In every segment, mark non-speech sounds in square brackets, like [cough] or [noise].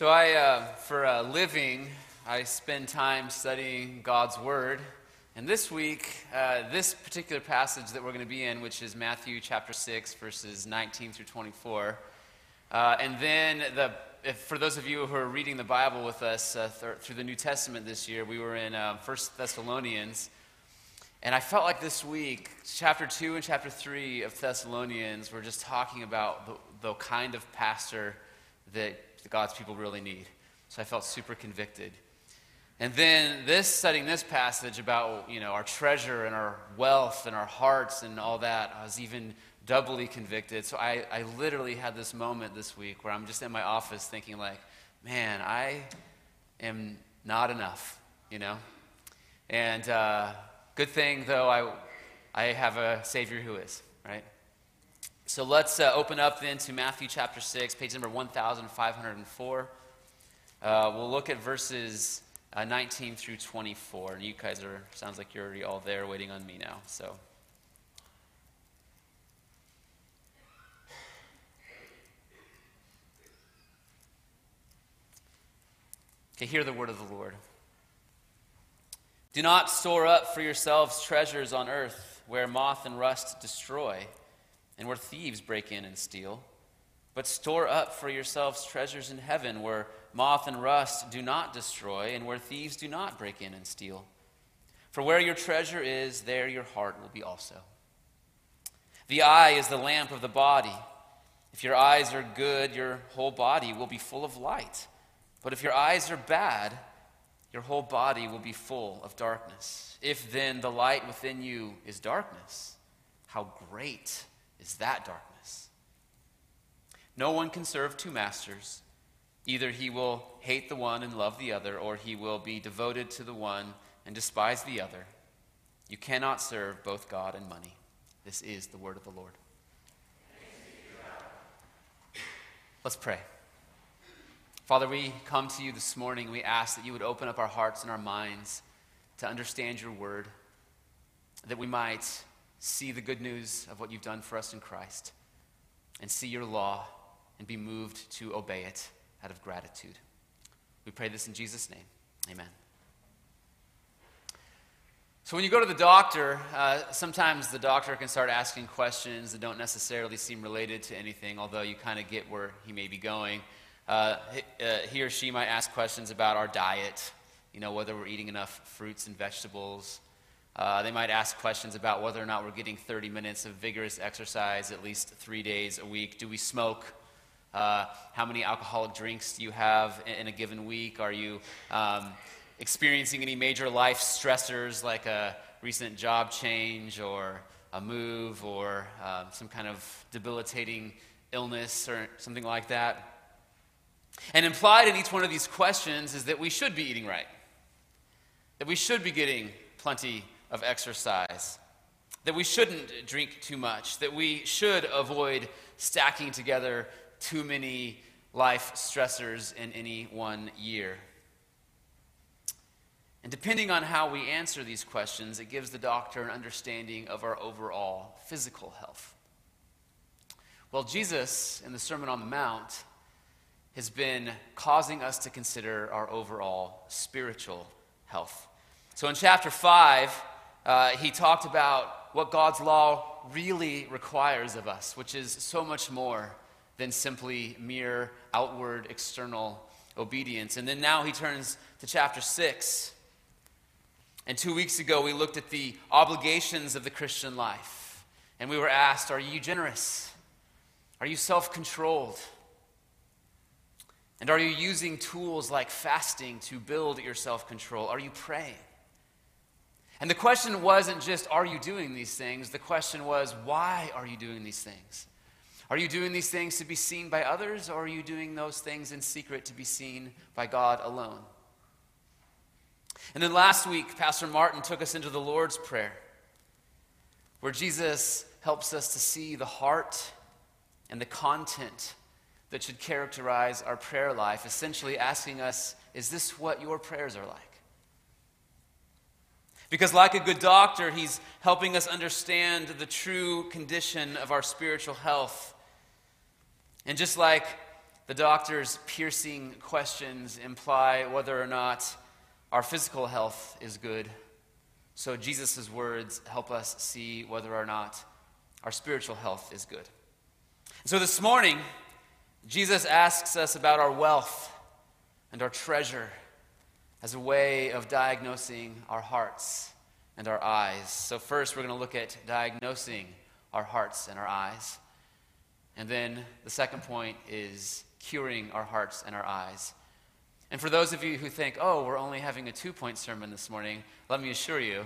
So, I, uh, for a living, I spend time studying God's Word. And this week, uh, this particular passage that we're going to be in, which is Matthew chapter 6, verses 19 through 24. Uh, and then, the, if, for those of you who are reading the Bible with us uh, th- through the New Testament this year, we were in uh, 1 Thessalonians. And I felt like this week, chapter 2 and chapter 3 of Thessalonians were just talking about the, the kind of pastor that God's people really need. So I felt super convicted. And then this studying this passage about you know our treasure and our wealth and our hearts and all that, I was even doubly convicted. So I, I literally had this moment this week where I'm just in my office thinking like, man, I am not enough, you know. And uh, good thing though, I I have a Savior who is right. So let's uh, open up then to Matthew chapter 6, page number 1504. Uh, we'll look at verses uh, 19 through 24. And you guys are, sounds like you're already all there waiting on me now. So. Okay, hear the word of the Lord. Do not store up for yourselves treasures on earth where moth and rust destroy and where thieves break in and steal. But store up for yourselves treasures in heaven where moth and rust do not destroy, and where thieves do not break in and steal. For where your treasure is, there your heart will be also. The eye is the lamp of the body. If your eyes are good, your whole body will be full of light. But if your eyes are bad, your whole body will be full of darkness. If then the light within you is darkness, how great is that darkness. No one can serve two masters. Either he will hate the one and love the other, or he will be devoted to the one and despise the other. You cannot serve both God and money. This is the word of the Lord. Let's pray. Father, we come to you this morning. We ask that you would open up our hearts and our minds to understand your word, that we might see the good news of what you've done for us in Christ and see your law and be moved to obey it out of gratitude. We pray this in Jesus' name. Amen. So, when you go to the doctor, uh, sometimes the doctor can start asking questions that don't necessarily seem related to anything, although you kind of get where he may be going. Uh, uh, he, or she might ask questions about our diet, you know, whether we're eating enough fruits and vegetables, uh, they might ask questions about whether or not we're getting 30 minutes of vigorous exercise at least three days a week. Do we smoke? Uh, how many alcoholic drinks do you have in, in a given week? Are you um, experiencing any major life stressors like a recent job change or a move or uh, some kind of debilitating illness or something like that? And implied in each one of these questions is that we should be eating right, that we should be getting plenty of exercise, that we shouldn't drink too much, that we should avoid stacking together too many life stressors in any one year. And depending on how we answer these questions, it gives the doctor an understanding of our overall physical health. Well, Jesus, in the Sermon on the Mount, has been causing us to consider our overall spiritual health. So in chapter 5, uh, he talked about what God's law really requires of us, which is so much more than simply mere outward, external obedience. And then now he turns to chapter 6. And two weeks ago, we looked at the obligations of the Christian life. And we were asked, Are you generous? Are you self controlled? And are you using tools like fasting to build your self control? Are you praying? And the question wasn't just, are you doing these things? The question was, why are you doing these things? Are you doing these things to be seen by others, or are you doing those things in secret to be seen by God alone? And then last week, Pastor Martin took us into the Lord's Prayer, where Jesus helps us to see the heart and the content that should characterize our prayer life, essentially asking us, is this what your prayers are like? Because, like a good doctor, he's helping us understand the true condition of our spiritual health. And just like the doctor's piercing questions imply whether or not our physical health is good. So Jesus' words help us see whether or not our spiritual health is good. So this morning, Jesus asks us about our wealth and our treasure as a way of diagnosing our hearts and our eyes. So, first, we're going to look at diagnosing our hearts and our eyes. And then the second point is curing our hearts and our eyes. And for those of you who think, oh, we're only having a two point sermon this morning, let me assure you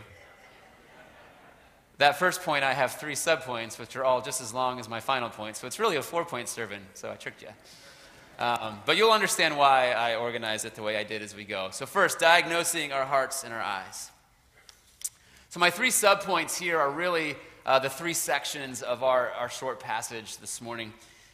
that first point, I have three subpoints, which are all just as long as my final point. So it's really a four point sermon, so I tricked you. Um, but you'll understand why I organized it the way I did as we go. So, first, diagnosing our hearts and our eyes. So, my three subpoints here are really uh, the three sections of our, our short passage this morning.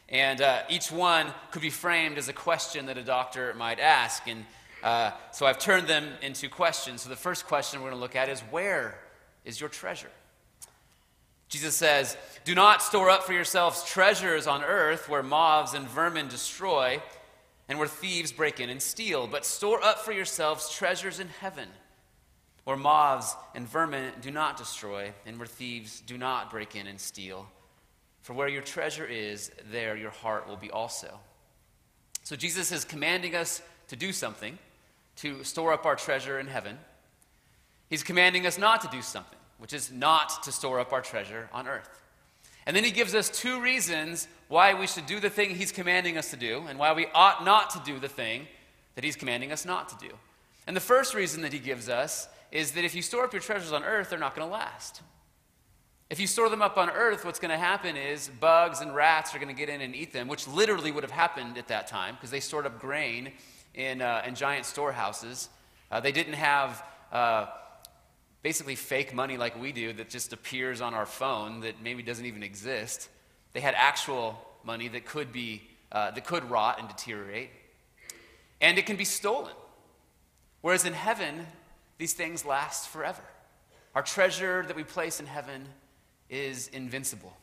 And uh, each one could be framed as a question that a doctor might ask. And uh, so I've turned them into questions. So the first question we're going to look at is Where is your treasure? Jesus says, Do not store up for yourselves treasures on earth where moths and vermin destroy and where thieves break in and steal, but store up for yourselves treasures in heaven where moths and vermin do not destroy and where thieves do not break in and steal. For where your treasure is, there your heart will be also. So Jesus is commanding us to do something, to store up our treasure in heaven. He's commanding us not to do something which is not to store up our treasure on earth. And then he gives us two reasons why we should do the thing he's commanding us to do and why we ought not to do the thing that he's commanding us not to do. And the first reason that he gives us is that if you store up your treasures on earth, they're not going to last. If you store them up on earth, what's going to happen is bugs and rats are going to get in and eat them, which literally would have happened at that time because they stored up grain in, uh, in giant storehouses. Uh, they didn't have uh, basically fake money like we do that just appears on our phone that maybe doesn't even exist. They had actual money that could be uh, that could rot and deteriorate, and it can be stolen. Whereas in heaven, these things last forever. Our treasure that we place in heaven is invincible.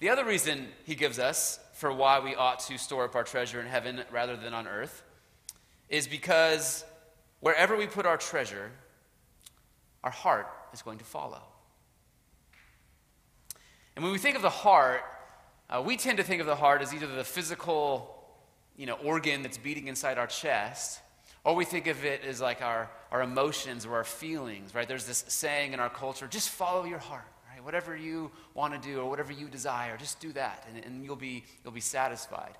The other reason he gives us for why we ought to store up our treasure in heaven rather than on earth is because Wherever we put our treasure, our heart is going to follow. And when we think of the heart, uh, we tend to think of the heart as either the physical you know, organ that's beating inside our chest, or we think of it as like our, our emotions or our feelings, right? There's this saying in our culture just follow your heart, right? Whatever you want to do or whatever you desire, just do that, and, and you'll, be, you'll be satisfied.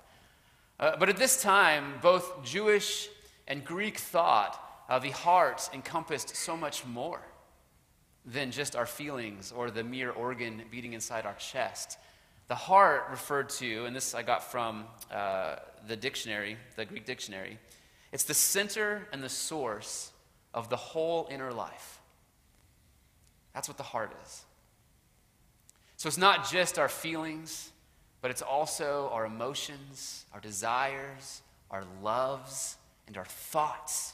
Uh, but at this time, both Jewish and Greek thought uh, the heart encompassed so much more than just our feelings or the mere organ beating inside our chest. The heart referred to, and this I got from uh, the dictionary, the Greek dictionary, it's the center and the source of the whole inner life. That's what the heart is. So it's not just our feelings, but it's also our emotions, our desires, our loves, and our thoughts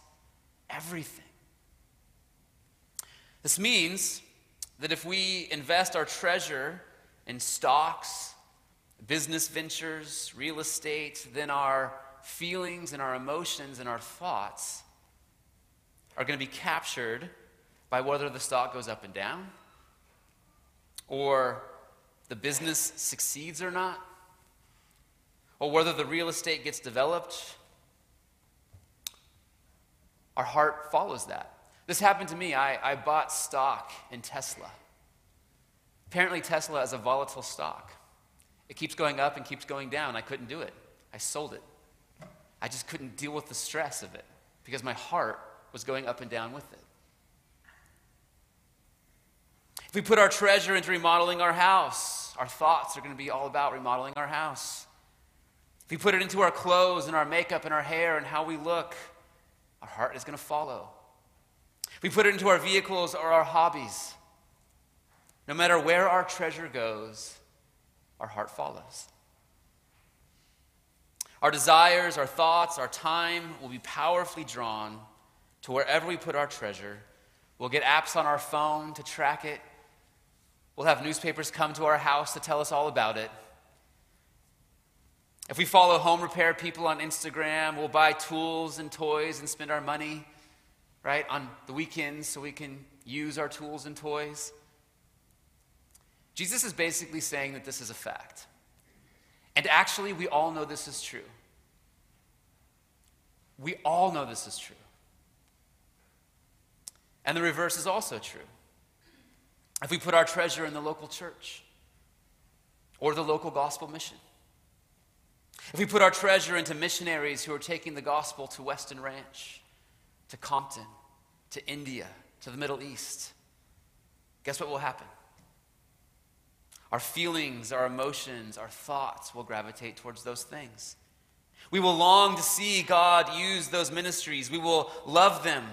everything. This means that if we invest our treasure in stocks, business ventures, real estate, then our feelings and our emotions and our thoughts are going to be captured by whether the stock goes up and down, or the business succeeds or not, or whether the real estate gets developed our heart follows that. This happened to me. I, I bought stock in Tesla. Apparently, Tesla is a volatile stock. It keeps going up and keeps going down. I couldn't do it. I sold it. I just couldn't deal with the stress of it because my heart was going up and down with it. If we put our treasure into remodeling our house, our thoughts are going to be all about remodeling our house. If we put it into our clothes and our makeup and our hair and how we look, our heart is going to follow. We put it into our vehicles or our hobbies. No matter where our treasure goes, our heart follows. Our desires, our thoughts, our time will be powerfully drawn to wherever we put our treasure. We'll get apps on our phone to track it. We'll have newspapers come to our house to tell us all about it. If we follow home repair people on Instagram, we'll buy tools and toys and spend our money, right, on the weekends so we can use our tools and toys. Jesus is basically saying that this is a fact. And actually, we all know this is true. We all know this is true. And the reverse is also true. If we put our treasure in the local church or the local gospel mission, if we put our treasure into missionaries who are taking the gospel to Weston Ranch, to Compton, to India, to the Middle East, guess what will happen? Our feelings, our emotions, our thoughts will gravitate towards those things. We will long to see God use those ministries. We will love them.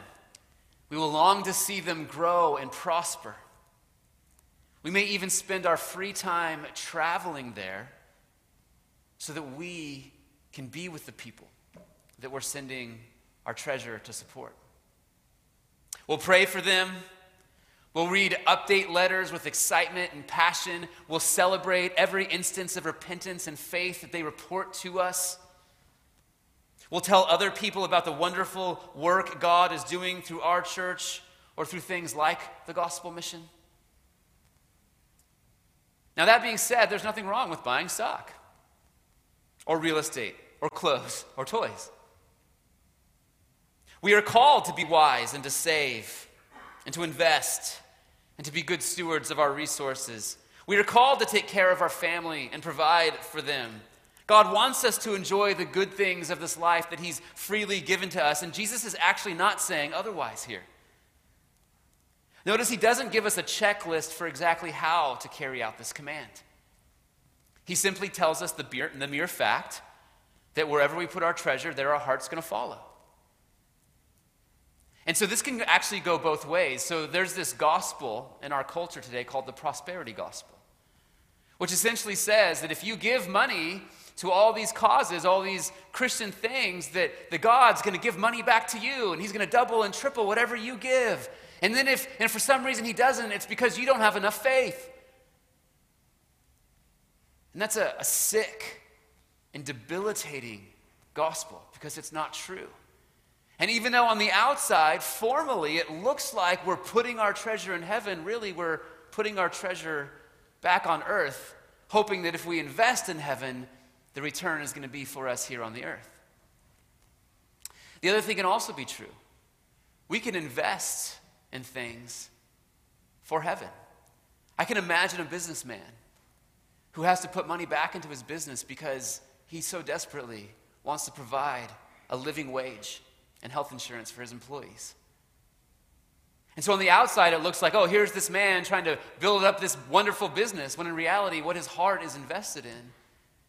We will long to see them grow and prosper. We may even spend our free time traveling there so that we can be with the people that we're sending our treasure to support. We'll pray for them. We'll read update letters with excitement and passion. We'll celebrate every instance of repentance and faith that they report to us. We'll tell other people about the wonderful work God is doing through our church or through things like the gospel mission. Now, that being said, there's nothing wrong with buying stock or real estate or clothes or toys. We are called to be wise and to save and to invest and to be good stewards of our resources. We are called to take care of our family and provide for them. God wants us to enjoy the good things of this life that He's freely given to us, and Jesus is actually not saying otherwise here. Notice He doesn't give us a checklist for exactly how to carry out this command. He simply tells us the mere, the mere fact that wherever we put our treasure, there our heart's going to follow. And so this can actually go both ways. So there's this gospel in our culture today called the prosperity gospel, which essentially says that if you give money to all these causes, all these Christian things, that the God's going to give money back to you and he's going to double and triple whatever you give. And then if and for some reason he doesn't, it's because you don't have enough faith. And that's a, a sick and debilitating gospel because it's not true. And even though on the outside, formally, it looks like we're putting our treasure in heaven, really we're putting our treasure back on earth, hoping that if we invest in heaven, the return is going to be for us here on the earth. The other thing can also be true. We can invest in things for heaven. I can imagine a businessman who has to put money back into his business because he so desperately wants to provide a living wage and health insurance for his employees. And so on the outside, it looks like, oh, here's this man trying to build up this wonderful business, when in reality, what his heart is invested in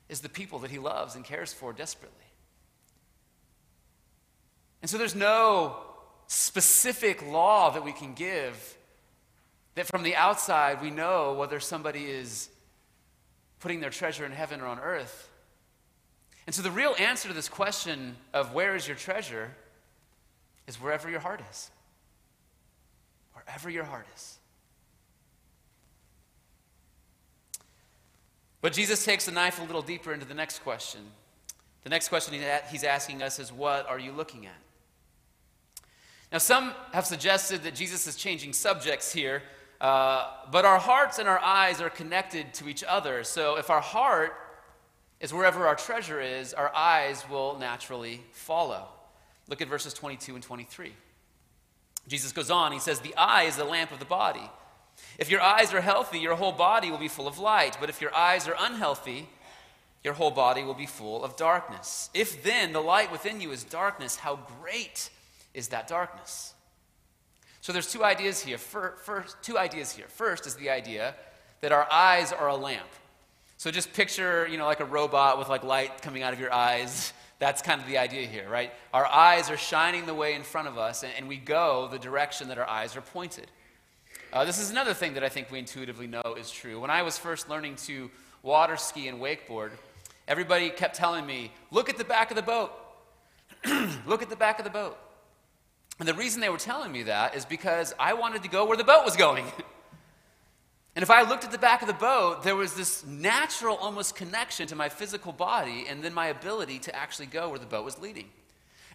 is the people that he loves and cares for desperately. And so there's no specific law that we can give that from the outside we know whether somebody is putting their treasure in heaven or on earth. And so the real answer to this question of where is your treasure is wherever your heart is. Wherever your heart is. But Jesus takes the knife a little deeper into the next question. The next question he's asking us is, What are you looking at? Now, some have suggested that Jesus is changing subjects here uh, but our hearts and our eyes are connected to each other. So if our heart is wherever our treasure is, our eyes will naturally follow. Look at verses 22 and 23. Jesus goes on, he says, The eye is the lamp of the body. If your eyes are healthy, your whole body will be full of light. But if your eyes are unhealthy, your whole body will be full of darkness. If then the light within you is darkness, how great is that darkness? So there's two ideas here. First, two ideas here. First is the idea that our eyes are a lamp. So just picture, you know, like a robot with like light coming out of your eyes. [laughs] That's kind of the idea here, right? Our eyes are shining the way in front of us, and, we go the direction that our eyes are pointed. Uh, this is another thing that I think we intuitively know is true. When I was first learning to water ski and wakeboard, everybody kept telling me, look at the back of the boat. [clears throat] look at the back of the boat. And the reason they were telling me that is because I wanted to go where the boat was going. [laughs] And if I looked at the back of the boat, there was this natural almost connection to my physical body and then my ability to actually go where the boat was leading.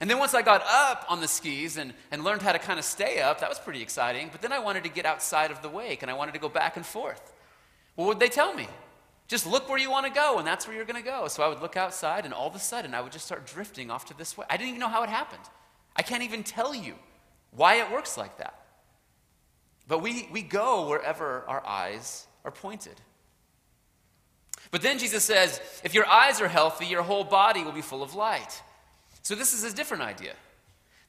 And then once I got up on the skis and, and learned how to kind of stay up, that was pretty exciting. But then I wanted to get outside of the wake and I wanted to go back and forth. What would they tell me? Just look where you want to go, and that's where you're going to go. So I would look outside, and all of a sudden, I would just start drifting off to this way. I didn't even know how it happened. I can't even tell you why it works like that. But we, we go wherever our eyes are pointed. But then Jesus says, if your eyes are healthy, your whole body will be full of light. So this is a different idea.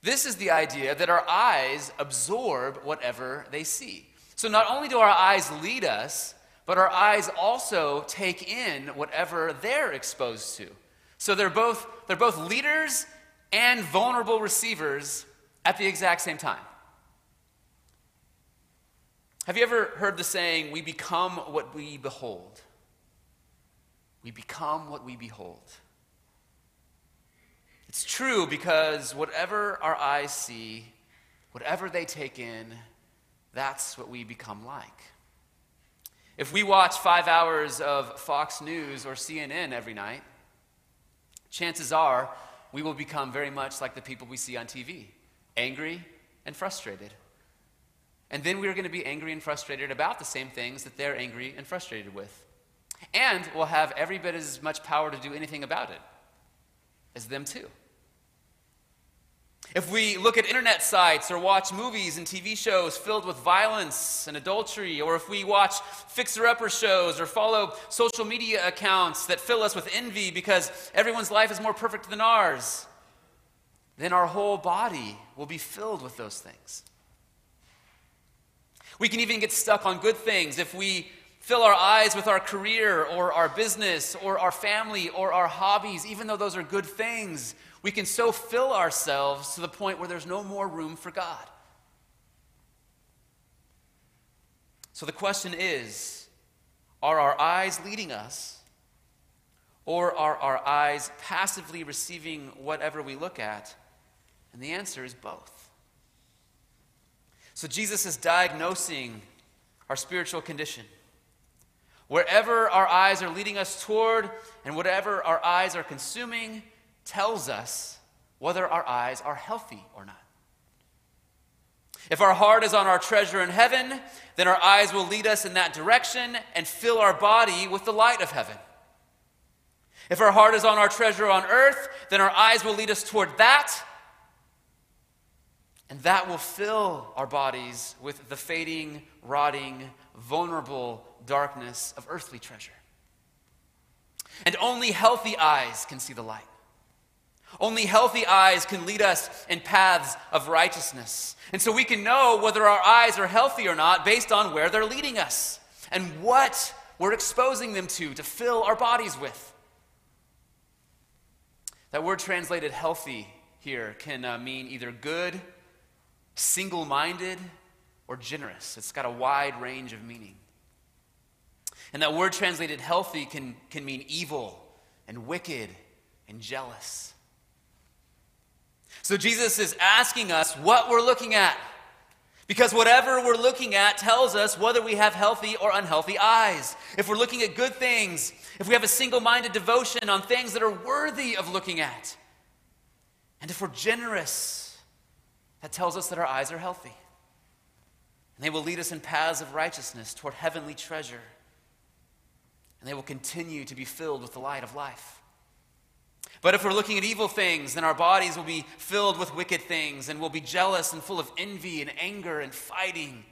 This is the idea that our eyes absorb whatever they see. So not only do our eyes lead us, but our eyes also take in whatever they're exposed to. So they're both, they're both leaders and vulnerable receivers at the exact same time. Have you ever heard the saying, we become what we behold? We become what we behold. It's true because whatever our eyes see, whatever they take in, that's what we become like. If we watch five hours of Fox News or CNN every night, chances are we will become very much like the people we see on TV angry and frustrated. And then we're going to be angry and frustrated about the same things that they're angry and frustrated with. And we'll have every bit as much power to do anything about it as them too. If we look at internet sites or watch movies and TV shows filled with violence and adultery, or if we watch fixer upper shows or follow social media accounts that fill us with envy because everyone's life is more perfect than ours, then our whole body will be filled with those things. We can even get stuck on good things if we fill our eyes with our career or our business or our family or our hobbies, even though those are good things. We can so fill ourselves to the point where there's no more room for God. So the question is are our eyes leading us, or are our eyes passively receiving whatever we look at? And the answer is both. So Jesus is diagnosing our spiritual condition. Wherever our eyes are leading us toward and whatever our eyes are consuming tells us whether our eyes are healthy or not. If our heart is on our treasure in heaven, then our eyes will lead us in that direction and fill our body with the light of heaven. If our heart is on our treasure on earth, then our eyes will lead us toward that and that will fill our bodies with the fading, rotting, vulnerable darkness of earthly treasure. And only healthy eyes can see the light. Only healthy eyes can lead us in paths of righteousness. And so we can know whether our eyes are healthy or not based on where they're leading us and what we're exposing them to, to fill our bodies with. That word translated healthy here can uh, mean either good single minded, or generous. It's got a wide range of meaning. And that word translated healthy can, can mean evil and wicked and jealous. So Jesus is asking us what we're looking at. Because whatever we're looking at tells us whether we have healthy or unhealthy eyes. If we're looking at good things, if we have a single minded devotion on things that are worthy of looking at, and if we're generous that tells us that our eyes are healthy. And they will lead us in paths of righteousness toward heavenly treasure. And they will continue to be filled with the light of life. But if we're looking at evil things, then our bodies will be filled with wicked things and we'll be jealous and full of envy and anger and fighting.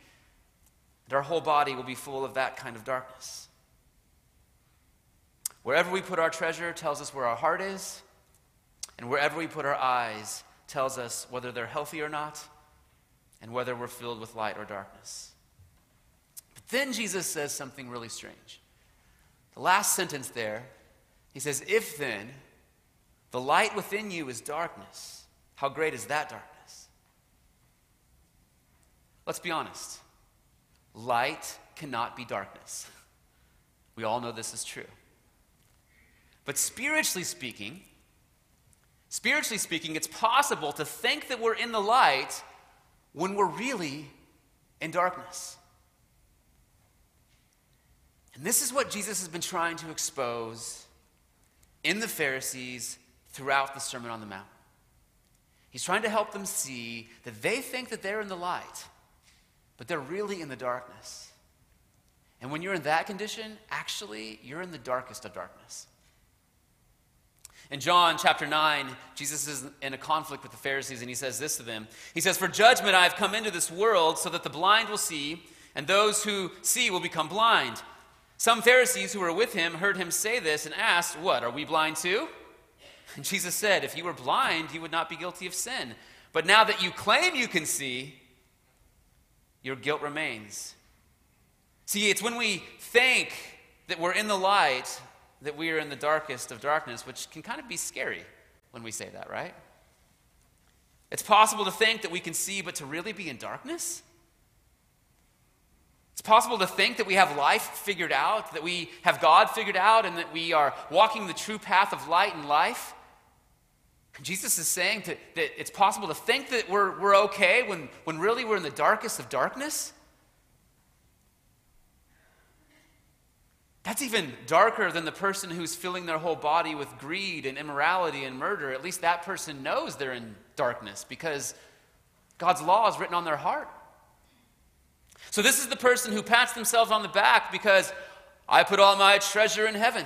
And our whole body will be full of that kind of darkness. Wherever we put our treasure tells us where our heart is, and wherever we put our eyes tells us whether they're healthy or not and whether we're filled with light or darkness. But then Jesus says something really strange. The last sentence there, he says, If then the light within you is darkness, how great is that darkness? Let's be honest. Light cannot be darkness. We all know this is true. But spiritually speaking, Spiritually speaking, it's possible to think that we're in the light when we're really in darkness. And this is what Jesus has been trying to expose in the Pharisees throughout the Sermon on the Mount. He's trying to help them see that they think that they're in the light, but they're really in the darkness. And when you're in that condition, actually, you're in the darkest of darkness. In John chapter 9, Jesus is in a conflict with the Pharisees, and he says this to them He says, For judgment I have come into this world so that the blind will see, and those who see will become blind. Some Pharisees who were with him heard him say this and asked, What, are we blind too? And Jesus said, If you were blind, you would not be guilty of sin. But now that you claim you can see, your guilt remains. See, it's when we think that we're in the light that we are in the darkest of darkness, which can kind of be scary when we say that, right? It's possible to think that we can see, but to really be in darkness? It's possible to think that we have life figured out, that we have God figured out, and that we are walking the true path of light and life. Jesus is saying to, that it's possible to think that we're, we're okay when, when really we're in the darkest of darkness. That's even darker than the person who's filling their whole body with greed and immorality and murder. At least that person knows they're in darkness because God's law is written on their heart. So, this is the person who pats themselves on the back because I put all my treasure in heaven,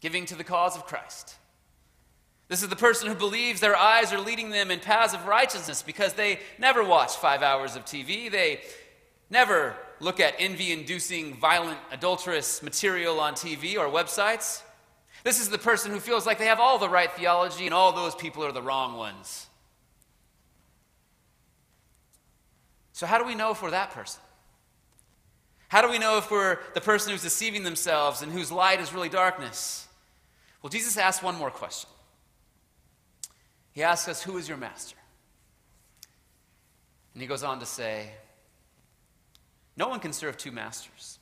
giving to the cause of Christ. This is the person who believes their eyes are leading them in paths of righteousness because they never watch five hours of TV. They never look at envy inducing, violent, adulterous material on TV or websites. This is the person who feels like they have all the right theology and all those people are the wrong ones. So, how do we know if we're that person? How do we know if we're the person who's deceiving themselves and whose light is really darkness? Well, Jesus asks one more question. He asks us, Who is your master? And he goes on to say, no one can serve two masters.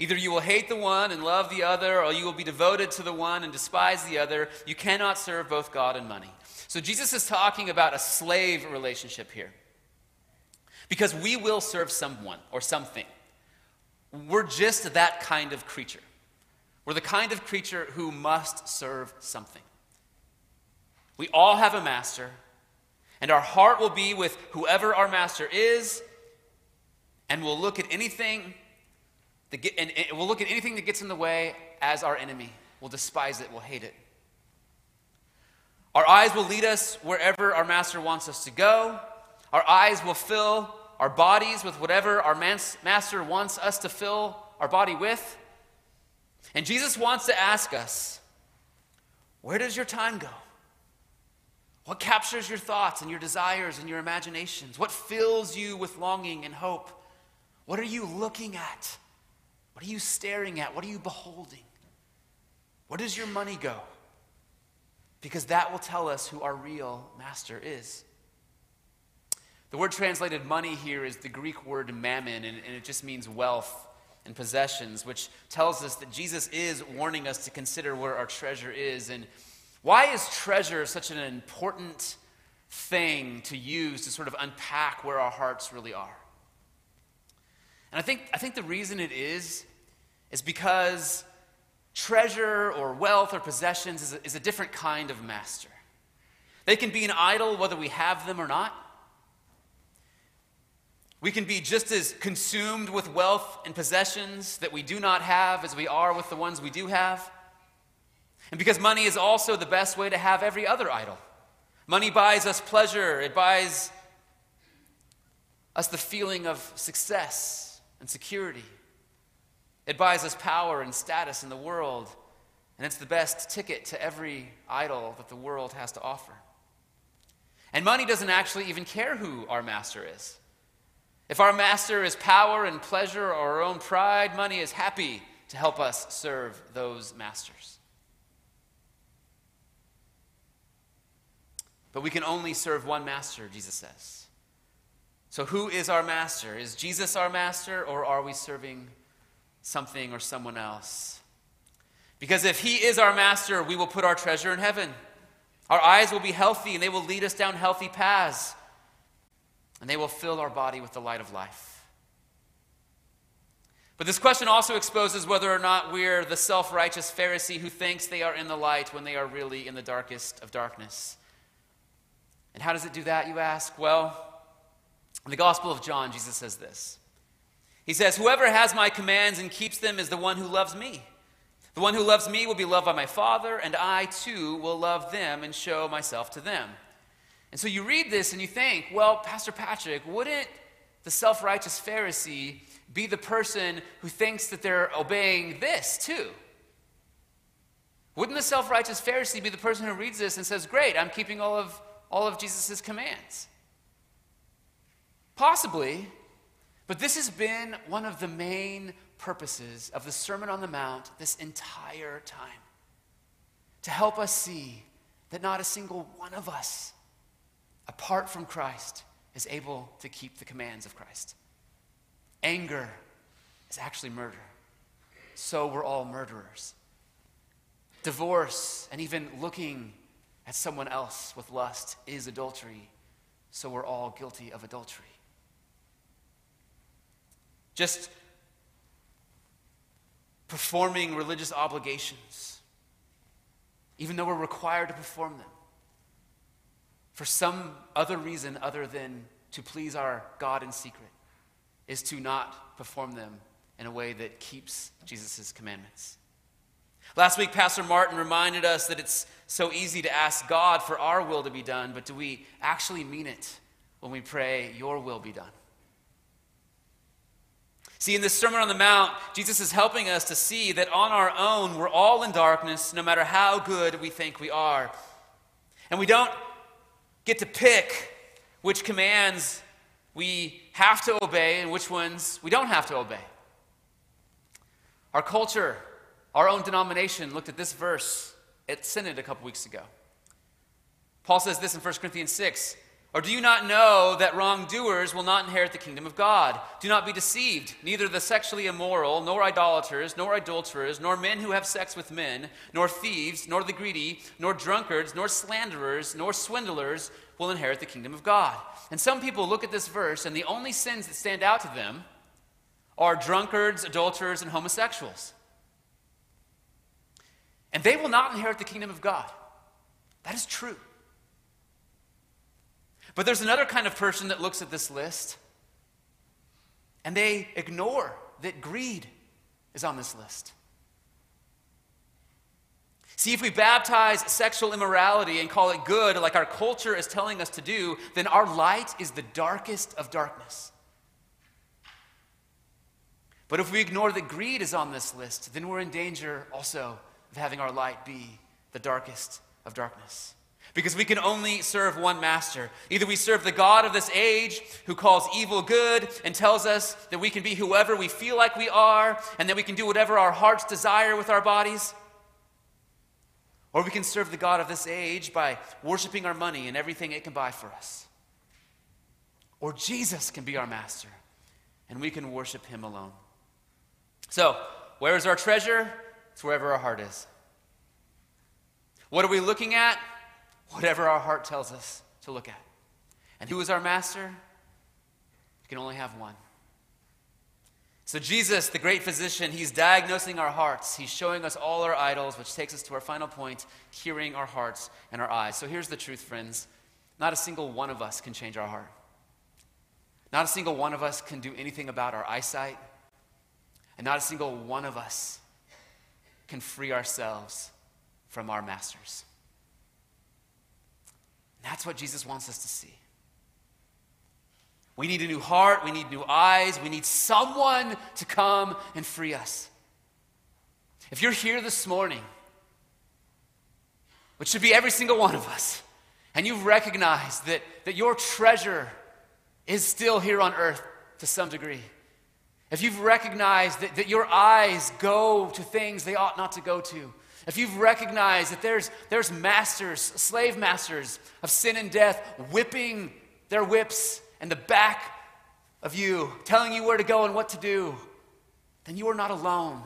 Either you will hate the one and love the other, or you will be devoted to the one and despise the other. You cannot serve both God and money. So Jesus is talking about a slave relationship here. Because we will serve someone or something. We're just that kind of creature. We're the kind of creature who must serve something. We all have a master, and our heart will be with whoever our master is and we'll look at anything that get, and, and we'll look at anything that gets in the way as our enemy. We'll despise it, we'll hate it. Our eyes will lead us wherever our master wants us to go. Our eyes will fill our bodies with whatever our master wants us to fill our body with. And Jesus wants to ask us, where does your time go? What captures your thoughts and your desires and your imaginations? What fills you with longing and hope? What are you looking at? What are you staring at? What are you beholding? Where does your money go? Because that will tell us who our real master is. The word translated money here is the Greek word mammon, and, and, it just means wealth and possessions, which tells us that Jesus is warning us to consider where our treasure is. And why is treasure such an important thing to use to sort of unpack where our hearts really are? And I think, I think the reason it is, is because treasure or wealth or possessions is a, is a different kind of master. They can be an idol whether we have them or not. We can be just as consumed with wealth and possessions that we do not have as we are with the ones we do have. And because money is also the best way to have every other idol. Money buys us pleasure, it buys us the feeling of success and security. It buys us power and status in the world, and it's the best ticket to every idol that the world has to offer. And money doesn't actually even care who our master is. If our master is power and pleasure or our own pride, money is happy to help us serve those masters. But we can only serve one master, Jesus says. So, who is our master? Is Jesus our master, or are we serving something or someone else? Because if he is our master, we will put our treasure in heaven. Our eyes will be healthy, and they will lead us down healthy paths, and they will fill our body with the light of life. But this question also exposes whether or not we're the self righteous Pharisee who thinks they are in the light when they are really in the darkest of darkness. And how does it do that, you ask? Well, in the Gospel of John, Jesus says this He says, Whoever has my commands and keeps them is the one who loves me. The one who loves me will be loved by my Father, and I too will love them and show myself to them. And so you read this and you think, well, Pastor Patrick, wouldn't the self righteous Pharisee be the person who thinks that they're obeying this too? Wouldn't the self righteous Pharisee be the person who reads this and says, Great, I'm keeping all of, all of Jesus' commands? Possibly, but this has been one of the main purposes of the Sermon on the Mount this entire time to help us see that not a single one of us, apart from Christ, is able to keep the commands of Christ. Anger is actually murder. So we're all murderers. Divorce and even looking at someone else with lust is adultery. So we're all guilty of adultery. Just performing religious obligations, even though we're required to perform them, for some other reason other than to please our God in secret, is to not perform them in a way that keeps Jesus' commandments. Last week, Pastor Martin reminded us that it's so easy to ask God for our will to be done, but do we actually mean it when we pray, Your will be done? See, in this Sermon on the Mount, Jesus is helping us to see that on our own, we're all in darkness, no matter how good we think we are. And we don't get to pick which commands we have to obey and which ones we don't have to obey. Our culture, our own denomination, looked at this verse at Synod a couple weeks ago. Paul says this in 1 Corinthians 6 or do you not know that wrongdoers will not inherit the kingdom of God? Do not be deceived. Neither the sexually immoral, nor idolaters, nor adulterers, nor men who have sex with men, nor thieves, nor the greedy, nor drunkards, nor slanderers, nor swindlers will inherit the kingdom of God. And some people look at this verse, and the only sins that stand out to them are drunkards, adulterers, and homosexuals. And they will not inherit the kingdom of God. That is true. But there's another kind of person that looks at this list and they ignore that greed is on this list. See, if we baptize sexual immorality and call it good, like our culture is telling us to do, then our light is the darkest of darkness. But if we ignore that greed is on this list, then we're in danger also of having our light be the darkest of darkness. Because we can only serve one master. Either we serve the God of this age who calls evil good and tells us that we can be whoever we feel like we are and that we can do whatever our hearts desire with our bodies. Or we can serve the God of this age by worshiping our money and everything it can buy for us. Or Jesus can be our master and we can worship him alone. So, where is our treasure? It's wherever our heart is. What are we looking at? whatever our heart tells us to look at. And who is our master? We can only have one. So, Jesus, the great physician, he's diagnosing our hearts. He's showing us all our idols, which takes us to our final point hearing our hearts and our eyes. So, here's the truth, friends not a single one of us can change our heart. Not a single one of us can do anything about our eyesight. And not a single one of us can free ourselves from our masters. That's what Jesus wants us to see. We need a new heart. We need new eyes. We need someone to come and free us. If you're here this morning, which should be every single one of us, and you've recognized that, that your treasure is still here on earth to some degree, if you've recognized that, that your eyes go to things they ought not to go to, if you've recognized that there's, there's masters, slave masters of sin and death, whipping their whips in the back of you, telling you where to go and what to do, then you are not alone.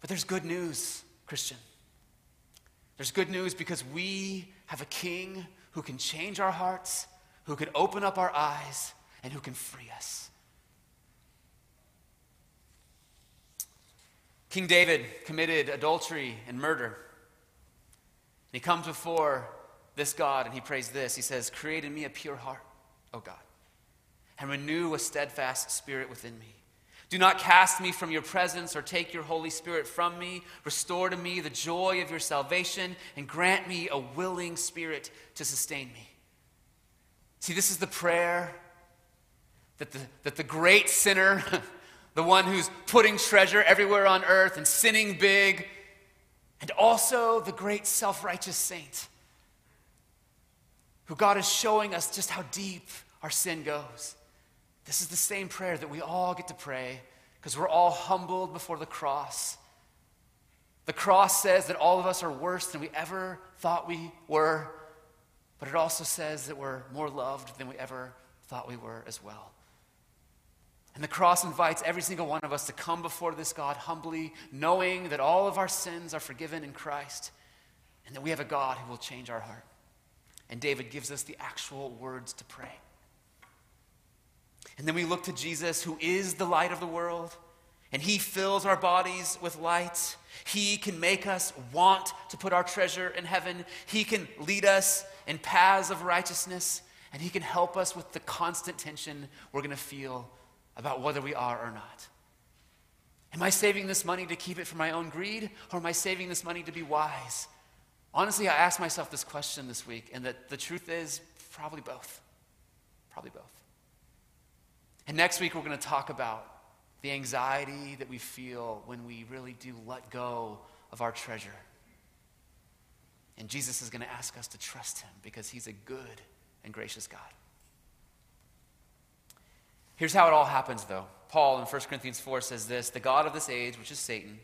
But there's good news, Christian. There's good news because we have a king who can change our hearts, who can open up our eyes, and who can free us. King David committed adultery and murder. He comes before this God and he prays this. He says, Create in me a pure heart, O God, and renew a steadfast spirit within me. Do not cast me from your presence or take your Holy Spirit from me. Restore to me the joy of your salvation and grant me a willing spirit to sustain me. See, this is the prayer that the, that the great sinner [laughs] the one who's putting treasure everywhere on earth and sinning big, and also the great self righteous saint who God is showing us just how deep our sin goes. This is the same prayer that we all get to pray because we're all humbled before the cross. The cross says that all of us are worse than we ever thought we were, but it also says that we're more loved than we ever thought we were as well. And the cross invites every single one of us to come before this God humbly, knowing that all of our sins are forgiven in Christ and that we have a God who will change our heart. And David gives us the actual words to pray. And then we look to Jesus, who is the light of the world, and he fills our bodies with light. He can make us want to put our treasure in heaven. He can lead us in paths of righteousness, and he can help us with the constant tension we're going to feel about whether we are or not. Am I saving this money to keep it for my own greed, or am I saving this money to be wise? Honestly, I asked myself this question this week, and that the truth is probably both. Probably both. And next week, we're going to talk about the anxiety that we feel when we really do let go of our treasure. And Jesus is going to ask us to trust him because he's a good and gracious God. Here's how it all happens, though. Paul in 1 Corinthians 4 says this The God of this age, which is Satan,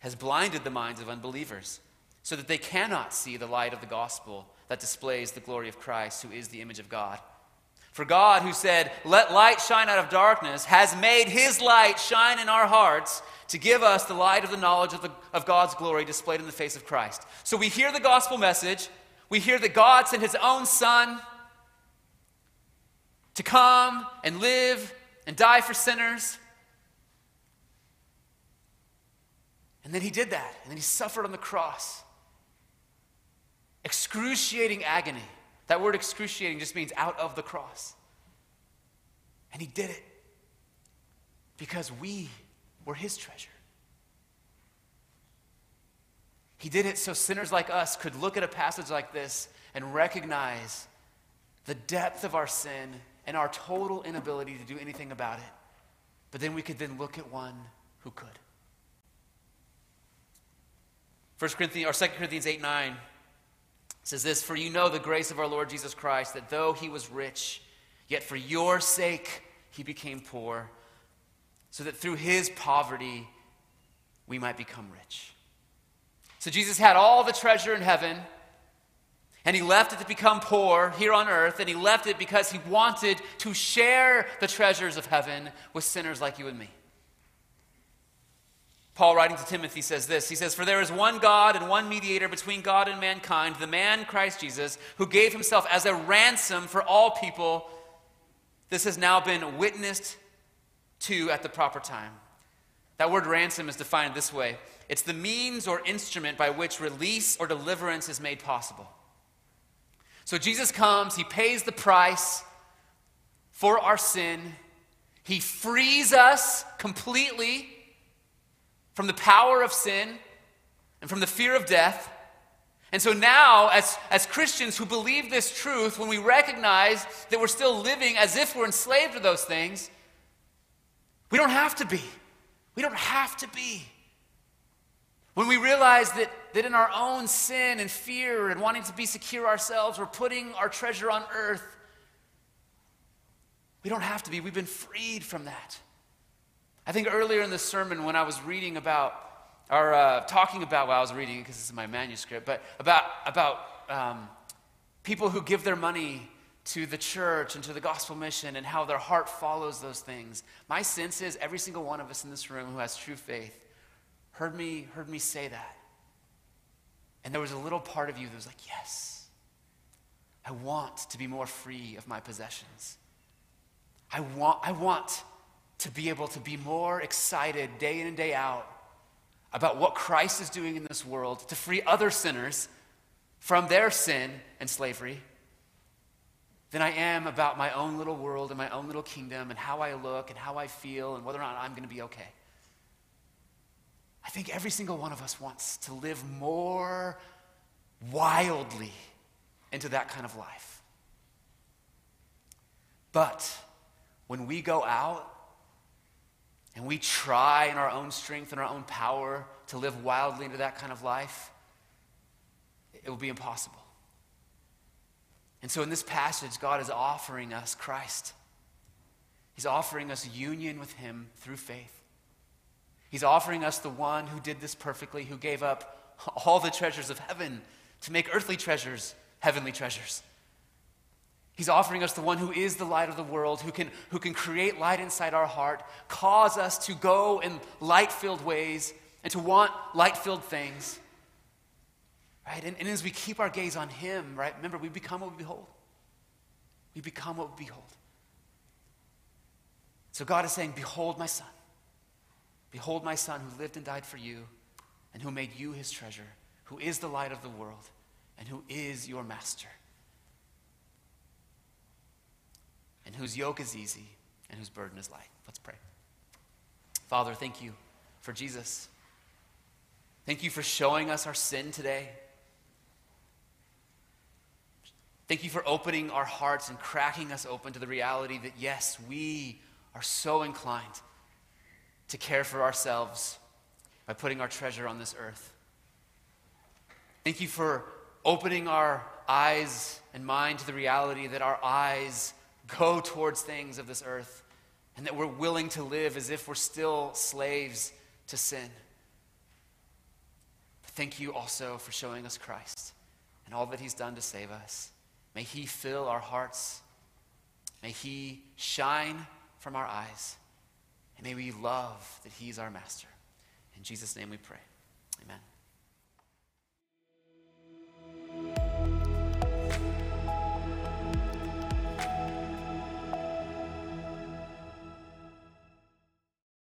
has blinded the minds of unbelievers so that they cannot see the light of the gospel that displays the glory of Christ, who is the image of God. For God, who said, Let light shine out of darkness, has made his light shine in our hearts to give us the light of the knowledge of, the, of God's glory displayed in the face of Christ. So we hear the gospel message. We hear that God sent his own son to come and live and die for sinners. And then he did that. And then he suffered on the cross. Excruciating agony. That word excruciating just means out of the cross. And he did it because we were his treasure. He did it so sinners like us could look at a passage like this and recognize the depth of our sin and our total inability to do anything about it. But then we could then look at one who could. 1 Corinthians or 2 Corinthians 8 9 says this For you know the grace of our Lord Jesus Christ, that though he was rich, yet for your sake he became poor, so that through his poverty we might become rich. So Jesus had all the treasure in heaven and he left it to become poor here on earth, and he left it because he wanted to share the treasures of heaven with sinners like you and me. Paul, writing to Timothy, says this He says, For there is one God and one mediator between God and mankind, the man Christ Jesus, who gave himself as a ransom for all people. This has now been witnessed to at the proper time. That word ransom is defined this way it's the means or instrument by which release or deliverance is made possible. So Jesus comes, he pays the price for our sin, he frees us completely from the power of sin and from the fear of death. And so now, as, as Christians who believe this truth, when we recognize that we're still living as if we're enslaved to those things, we don't have to be. We don't have to be. When we realize that, that in our own sin and fear and wanting to be secure ourselves, we're putting our treasure on earth, we don't have to be. We've been freed from that. I think earlier in the sermon, when I was reading about, or uh, talking about, well, I was reading because this is my manuscript, but about, about um, people who give their money to the church and to the gospel mission and how their heart follows those things. My sense is every single one of us in this room who has true faith heard me, heard me say that. And there was a little part of you that was like, yes, I want to be more free of my possessions. I want, I want to be able to be more excited day in and day out about what Christ is doing in this world to free other sinners from their sin and slavery than I am about my own little world and my own little kingdom and how I look and how I feel and whether or not I'm going to be okay. I think every single one of us wants to live more wildly into that kind of life. But when we go out and we try in our own strength and our own power to live wildly into that kind of life, it will be impossible. And so in this passage, God is offering us Christ. He's offering us union with Him through faith. He's offering us the one who did this perfectly, who gave up all the treasures of heaven to make earthly treasures heavenly treasures. He's offering us the one who is the light of the world, who can, who can create light inside our heart, cause us to go in light filled ways and to want light filled things. Right? And, and as we keep our gaze on Him, right, remember, we become what we behold. We become what we behold. So God is saying, Behold my Son. Behold my Son who lived and died for you and who made you His treasure, who is the light of the world and who is your Master. and whose yoke is easy and whose burden is light. Let's pray. Father, thank you for Jesus. Thank you for showing us our sin today. Thank you for opening our hearts and cracking us open to the reality that, yes, we are so inclined to care for ourselves by putting our treasure on this earth. Thank you for opening our eyes and mind to the reality that our eyes go towards things of this earth and that we're willing to live as if we're still slaves to sin. But thank you also for showing us Christ and all that he's done to save us. May he fill our hearts. May he shine from our eyes. And may we love that he's our master. In Jesus' name we pray. Amen.